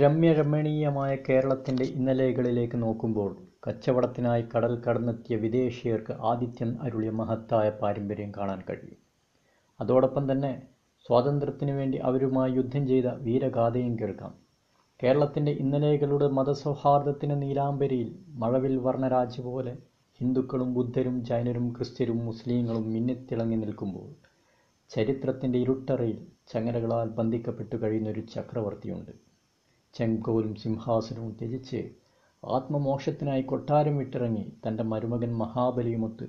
രമ്യരമണീയമായ കേരളത്തിന്റെ ഇന്നലെകളിലേക്ക് നോക്കുമ്പോൾ കച്ചവടത്തിനായി കടൽ കടന്നെത്തിയ വിദേശീയർക്ക് ആതിഥ്യം അരുളിയ മഹത്തായ പാരമ്പര്യം കാണാൻ കഴിയും. അതോടൊപ്പം തന്നെ സ്വാതന്ത്ര്യത്തിനു വേണ്ടി അവരുമായി യുദ്ധം ചെയ്ത വീരഗാഥയും കേൾക്കാം. കേരളത്തിന്റെ ഇന്നലെകളുടെ മതസൗഹാർദ്ദത്തിന്റെ നീലാംബരിയിൽ മഴവിൽ വർണരാജ് പോലെ ഹിന്ദുക്കളും ബുദ്ധരും ജൈനരും ക്രിസ്ത്യരും മുസ്ലിങ്ങളും മിന്നിത്തിളങ്ങി നിൽക്കുമ്പോൾ ചരിത്രത്തിന്റെ ഇരുട്ടറയിൽ ചങ്ങലകളാൽ ബന്ധിക്കപ്പെട്ടു കഴിയുന്നൊരു ചക്രവർത്തിയുണ്ട്. ചെങ്കോലും സിംഹാസനവും ത്യജിച്ച് ആത്മമോക്ഷത്തിനായി കൊട്ടാരം വിട്ടിറങ്ങി തന്റെ മരുമകൻ മഹാബലിയുമൊത്ത്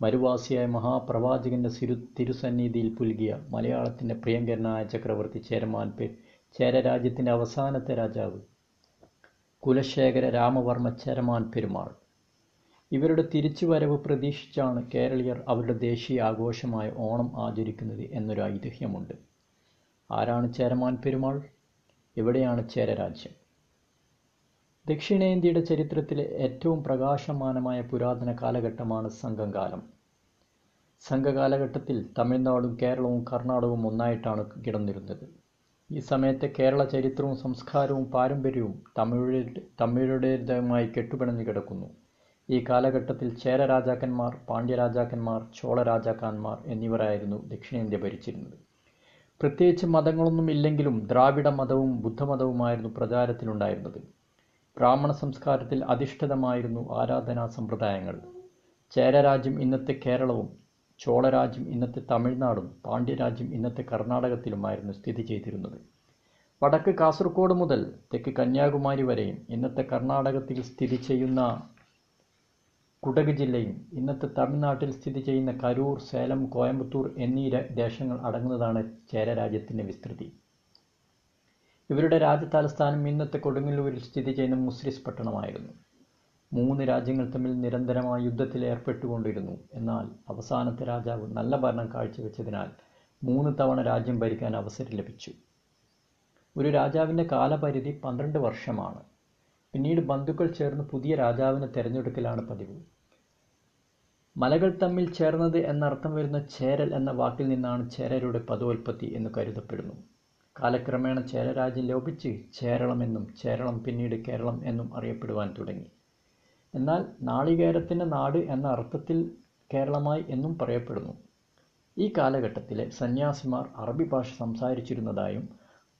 മരുവാസിയായ മഹാപ്രവാചകന്റെ തിരുസന്നിധിയിൽ പുൽകിയ മലയാളത്തിന്റെ പ്രിയങ്കരനായ ചക്രവർത്തി ചേരമാൻ പേർ ചേരരാജ്യത്തിന്റെ അവസാനത്തെ രാജാവ് കുലശേഖര രാമവർമ്മ ചേരമാൻ പെരുമാൾ. ഇവരുടെ തിരിച്ചു വരവ് പ്രതീക്ഷിച്ചാണ് കേരളീയർ അവരുടെ ദേശീയ ആഘോഷമായ ഓണം ആചരിക്കുന്നത് എന്നൊരു ഐതിഹ്യമുണ്ട്. ആരാണ് ചേരമാൻ പെരുമാൾ? എവിടെയാണ് ചേരരാജ്യം? ദക്ഷിണേന്ത്യയുടെ ചരിത്രത്തിലെ ഏറ്റവും പ്രകാശമാനമായ പുരാതന കാലഘട്ടമാണ് സംഘകാലം. സംഘകാലഘട്ടത്തിൽ തമിഴ്നാടും കേരളവും കർണാടകവും ഒന്നായിട്ടാണ് കിടന്നിരുന്നത്. ഈ സമയത്തെ കേരള ചരിത്രവും സംസ്കാരവും പാരമ്പര്യവും തമിഴരുടേതുമായി കെട്ടുപിണഞ്ഞു കിടക്കുന്നു. ഈ കാലഘട്ടത്തിൽ ചേര രാജാക്കന്മാർ, പാണ്ഡ്യ രാജാക്കന്മാർ, ചോള രാജാക്കന്മാർ എന്നിവരായിരുന്നു ദക്ഷിണേന്ത്യ ഭരിച്ചിരുന്നത്. പ്രത്യേകിച്ച് മതങ്ങളൊന്നും ഇല്ലെങ്കിലും ദ്രാവിഡ മതവും ബുദ്ധമതവുമായിരുന്നു പ്രചാരത്തിലുണ്ടായിരുന്നത്. ബ്രാഹ്മണ സംസ്കാരത്തിൽ അധിഷ്ഠിതമായിരുന്നു ആരാധനാ സമ്പ്രദായങ്ങൾ. ചേരരാജ്യം ഇന്നത്തെ കേരളവും ചോളരാജ്യം ഇന്നത്തെ തമിഴ്നാടും പാണ്ഡ്യരാജ്യം ഇന്നത്തെ കർണാടകത്തിലുമായിരുന്നു സ്ഥിതി ചെയ്തിരുന്നത്. വടക്ക് കാസർഗോഡ് മുതൽ തെക്ക് കന്യാകുമാരി വരെയും ഇന്നത്തെ കർണാടകത്തിൽ സ്ഥിതി ചെയ്യുന്ന കുടക് ജില്ലയും ഇന്നത്തെ തമിഴ്നാട്ടിൽ സ്ഥിതി ചെയ്യുന്ന കരൂർ, സേലം, കോയമ്പത്തൂർ എന്നീ ദേശങ്ങൾ അടങ്ങുന്നതാണ് ചേരരാജ്യത്തിന്റെ വിസ്തൃതി. ഇവരുടെ രാജ്യതലസ്ഥാനം ഇന്നത്തെ കൊടുങ്ങല്ലൂരിൽ സ്ഥിതി ചെയ്യുന്ന മുസ്ലിസ് പട്ടണമായിരുന്നു. മൂന്ന് രാജ്യങ്ങൾ തമ്മിൽ നിരന്തരമായ യുദ്ധത്തിൽ ഏർപ്പെട്ടുകൊണ്ടിരുന്നു. എന്നാൽ അവസാനത്തെ രാജാവ് നല്ല ഭരണം കാഴ്ചവെച്ചതിനാൽ മൂന്ന് തവണ രാജ്യം ഭരിക്കാൻ അവസരം ലഭിച്ചു. ഒരു രാജാവിന്റെ കാലപരിധി പന്ത്രണ്ട് വർഷമാണ്. പിന്നീട് ബന്ധുക്കൾ ചേർന്ന് പുതിയ രാജാവിനെ തിരഞ്ഞെടുക്കലാണ് പതിവ്. മലകൾ തമ്മിൽ ചേർന്നത് എന്നർത്ഥം വരുന്ന ചേരൽ എന്ന വാക്കിൽ നിന്നാണ് ചേരരുടെ പദോൽപ്പത്തി എന്ന് കരുതപ്പെടുന്നു. കാലക്രമേണ ചേരരാജ്യം ലോപിച്ച് ചേരളമെന്നും ചേരളം പിന്നീട് കേരളം എന്നും അറിയപ്പെടുവാൻ തുടങ്ങി. എന്നാൽ നാളികേരത്തിന്റെ നാട് എന്ന അർത്ഥത്തിൽ കേരളമായി എന്നും പറയപ്പെടുന്നു. ഈ കാലഘട്ടത്തിലെ സന്യാസിമാർ അറബി ഭാഷ സംസാരിച്ചിരുന്നതായും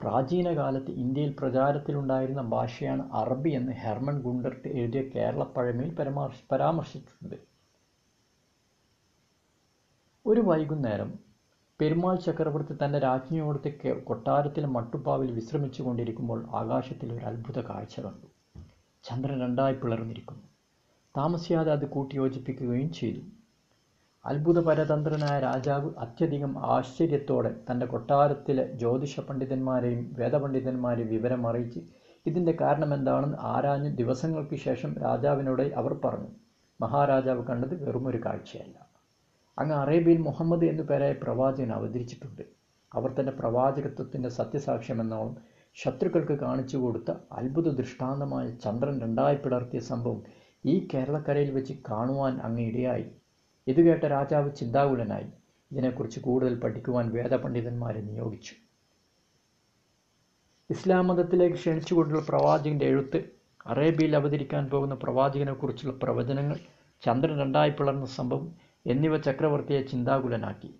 പ്രാചീനകാലത്ത് ഇന്ത്യയിൽ പ്രചാരത്തിലുണ്ടായിരുന്ന ഭാഷയാണ് അറബി എന്ന് ഹെർമൻ ഗുണ്ടർട്ട് എഴുതിയ കേരളപ്പഴമയിൽ പരാമർശിച്ചിട്ടുണ്ട്. ഒരു വൈകുന്നേരം പെരുമാൾ ചക്രവർത്തി തന്റെ രാജ്ഞിയോടത്തെ കൊട്ടാരത്തിലെ മട്ടുപ്പാവിൽ വിശ്രമിച്ചു കൊണ്ടിരിക്കുമ്പോൾ ആകാശത്തിൽ ഒരു അത്ഭുത കാഴ്ച കണ്ടു. ചന്ദ്രൻ രണ്ടായി പിളർന്നിരിക്കുന്നു. താമസിയാതെ അത് കൂട്ടിയോജിപ്പിക്കുകയും ചെയ്തു. അത്ഭുത പരതന്ത്രനായ രാജാവ് അത്യധികം ആശ്ചര്യത്തോടെ തന്റെ കൊട്ടാരത്തിലെ ജ്യോതിഷ പണ്ഡിതന്മാരെയും വേദപണ്ഡിതന്മാരെയും വിവരം അറിയിച്ച് ഇതിന്റെ കാരണമെന്താണെന്ന് ആരാഞ്ഞ് ദിവസങ്ങൾക്ക് ശേഷം രാജാവിനോട് അവർ പറഞ്ഞു. മഹാരാജാവ് കണ്ടത് വെറുമൊരു കാഴ്ചയല്ല. അങ്ങ് അറേബ്യയിൽ മുഹമ്മദ് എന്നു പേരായ പ്രവാചകൻ അവതരിച്ചിട്ടുണ്ട്. അവർ തന്റെ പ്രവാചകത്വത്തിന്റെ സത്യസാക്ഷ്യമെന്നോണം ശത്രുക്കൾക്ക് കാണിച്ചു കൊടുത്ത അത്ഭുത ദൃഷ്ടാന്തമായ ചന്ദ്രൻ രണ്ടായി പിളർത്തിയ സംഭവം ഈ കേരളക്കരയിൽ വെച്ച് കാണുവാൻ അങ്ങ് ഇടയായി. ഇതുകേട്ട രാജാവ് ചിന്താകുലനായി. ഇതിനെക്കുറിച്ച് കൂടുതൽ പഠിക്കുവാൻ വേദപണ്ഡിതന്മാരെ നിയോഗിച്ചു. ഇസ്ലാം മതത്തിലേക്ക് ക്ഷണിച്ചുകൊണ്ടുള്ള പ്രവാചകന്റെ എഴുത്ത്, അറേബ്യയിൽ അവതരിക്കാൻ പോകുന്ന പ്രവാചകനെക്കുറിച്ചുള്ള പ്രവചനങ്ങൾ, ചന്ദ്രൻ രണ്ടായി പിളർന്ന സംഭവം എന്നിവ ചക്രവർത്തിയെ ചിന്താകുലനാക്കി.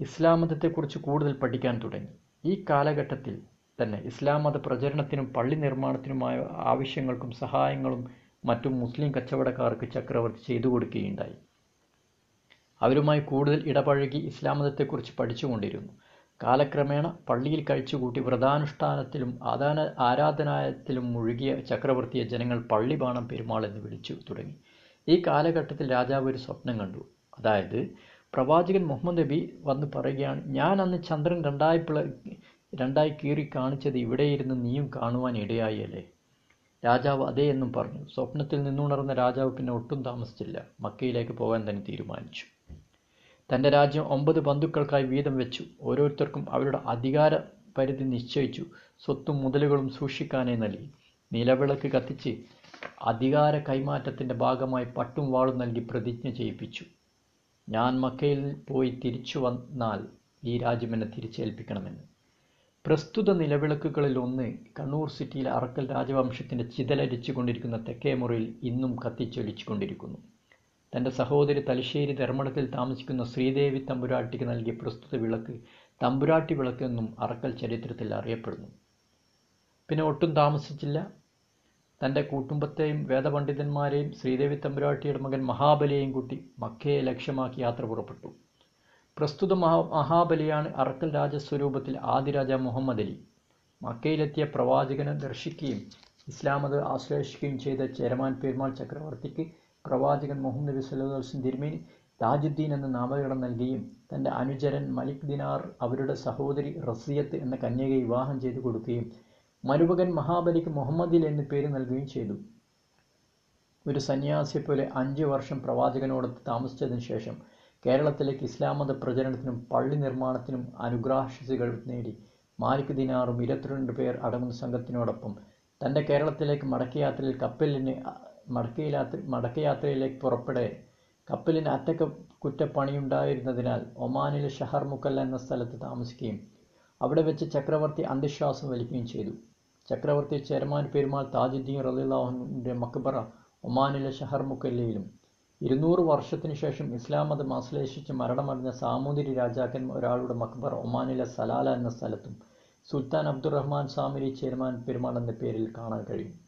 ഇസ്ലാം മതത്തെക്കുറിച്ച് കൂടുതൽ പഠിക്കാൻ തുടങ്ങി. ഈ കാലഘട്ടത്തിൽ തന്നെ ഇസ്ലാം മത പ്രചരണത്തിനും പള്ളി നിർമ്മാണത്തിനുമായ ആവശ്യങ്ങൾക്കും സഹായങ്ങളും മറ്റും മുസ്ലിം കച്ചവടക്കാർക്ക് ചക്രവർത്തി ചെയ്തു കൊടുക്കുകയുണ്ടായി. അവരുമായി കൂടുതൽ ഇടപഴകി ഇസ്ലാം മതത്തെക്കുറിച്ച് പഠിച്ചുകൊണ്ടിരുന്നു. കാലക്രമേണ പള്ളിയിൽ കഴിച്ചുകൂട്ടി വ്രതാനുഷ്ഠാനത്തിലും ആദാന ആരാധനായത്തിലും മുഴുകിയ ചക്രവർത്തിയെ ജനങ്ങൾ പള്ളിബാണം പെരുമാൾ എന്ന് വിളിച്ചു തുടങ്ങി. ഈ കാലഘട്ടത്തിൽ രാജാവ് ഒരു സ്വപ്നം കണ്ടു. അതായത് പ്രവാചകൻ മുഹമ്മദ് നബി വന്ന് പറയുകയാണ് ഞാൻ അന്ന് ചന്ദ്രൻ രണ്ടായി പിള രണ്ടായി കീറി കാണിച്ചത് ഇവിടെയിരുന്ന് നീയും കാണുവാൻ ഇടയായില്ലേ? രാജാവ് അതേ എന്നും പറഞ്ഞു. സ്വപ്നത്തിൽ നിന്നുണർന്ന രാജാവ് പിന്നെ ഒട്ടും താമസിച്ചില്ല. മക്കയിലേക്ക് പോകാൻ തന്നെ തീരുമാനിച്ചു. തന്റെ രാജ്യം ഒമ്പത് ബന്ധുക്കൾക്കായി വീതം വെച്ചു. ഓരോരുത്തർക്കും അവരുടെ അധികാര പരിധി നിശ്ചയിച്ചു. സ്വത്തും മുതലുകളും സൂക്ഷിക്കാനായി നൽകി. നിലവിളക്ക് കത്തിച്ച് അധികാര കൈമാറ്റത്തിന്റെ ഭാഗമായി പട്ടും വാളും നൽകി പ്രതിജ്ഞ ചെയ്യിപ്പിച്ചു. ഞാൻ മക്കയിൽ പോയി തിരിച്ചു വന്നാൽ ഈ രാജ്യം എന്നെ തിരിച്ചേൽപ്പിക്കണമെന്ന് പ്രസ്തുത നിലവിളക്കുകളിൽ ഒന്ന് കണ്ണൂർ സിറ്റിയിലെ അറക്കൽ രാജവംശത്തിന്റെ ചിതലരിച്ചുകൊണ്ടിരിക്കുന്ന തെക്കേ മുറിയിൽ ഇന്നും കത്തിച്ചൊലിച്ചു കൊണ്ടിരിക്കുന്നു തന്റെ സഹോദരി തലശ്ശേരി ധർമ്മടത്തിൽ താമസിക്കുന്ന ശ്രീദേവി തമ്പുരാട്ടിക്ക് നൽകിയ പ്രസ്തുത വിളക്ക് തമ്പുരാട്ടി വിളക്ക് എന്നും അറക്കൽ ചരിത്രത്തിൽ അറിയപ്പെടുന്നു. പിന്നെ ഒട്ടും താമസിച്ചില്ല. തന്റെ കുടുംബത്തെയും വേദപണ്ഡിതന്മാരെയും ശ്രീദേവി തമ്പുരാട്ടിയുടെ മകൻ മഹാബലിയെയും കൂട്ടി മക്കയെ ലക്ഷ്യമാക്കി യാത്ര പുറപ്പെട്ടു. പ്രസ്തുത മഹാ മഹാബലിയാണ് അറക്കൽ രാജസ്വരൂപത്തിൽ ആദിരാജ മുഹമ്മദ് അലി. മക്കയിലെത്തിയ പ്രവാചകനെ ദർശിക്കുകയും ഇസ്ലാമത് മതം ആശ്ലേഷിക്കുകയും ചെയ്ത ചേരമാൻ പെരുമാൾ ചക്രവർത്തിക്ക് പ്രവാചകൻ മുഹമ്മദ് നബി സല്ലാസ്ലം തിരുമേനി താജുദ്ദീൻ എന്ന നാമകരണം നൽകുകയും തന്റെ അനുചരൻ മലിക് ദിനാർ അവരുടെ സഹോദരി റസിയത്ത് എന്ന കന്യകയെ വിവാഹം ചെയ്തു കൊടുക്കുകയും മരുമകൻ മഹാബലിക്ക് മുഹമ്മദിൽ എന്ന് പേര് നൽകുകയും ചെയ്തു. ഒരു സന്യാസിയെ പോലെ അഞ്ച് വർഷം പ്രവാചകനോട് താമസിച്ചതിന് ശേഷം കേരളത്തിലേക്ക് ഇസ്ലാം മത പ്രചരണത്തിനും പള്ളി നിർമ്മാണത്തിനും അനുഗ്രാശിസുകൾ നേടി. മാലിക് ദിനാറും ഇരുപത്തിരണ്ട് പേർ അടങ്ങുന്ന സംഘത്തിനോടൊപ്പം തന്റെ കേരളത്തിലേക്ക് മടക്കയാത്രയിൽ കപ്പലിന് മടക്കയാത്ര മടക്കയാത്രയിലേക്ക് പുറപ്പെടെ കപ്പലിന് അറ്റകുറ്റപ്പണിയുണ്ടായിരുന്നതിനാൽ ഒമാനിലെ ഷഹർ മുക്കല്ല എന്ന സ്ഥലത്ത് താമസിക്കുകയും അവിടെ വെച്ച് ചക്രവർത്തി അന്ത്യശ്വാസം വലിക്കുകയും ചെയ്തു. ചക്രവർത്തി ചേർമാൻ പെരുമാൾ താജുദ്ദീൻ റലിള്ളാഹുവിന്റെ മക്ബറ ഒമാനിലെ ഷഹർ മുക്കല്ലയിലും ഇരുന്നൂറ് വർഷത്തിനു ശേഷം ഇസ്ലാം മതം ആശ്ലേഷിച്ച് മരണമടഞ്ഞ സാമൂതിരി രാജാക്കൻ ഒരാളുടെ മക്ബർ ഒമാനിലെ സലാല എന്ന സ്ഥലത്തും സുൽത്താൻ അബ്ദുറഹ്മാൻ സാമിരി ചേരമാൻ പെരുമാൾ എന്ന പേരിൽ കാണാൻ കഴിയും.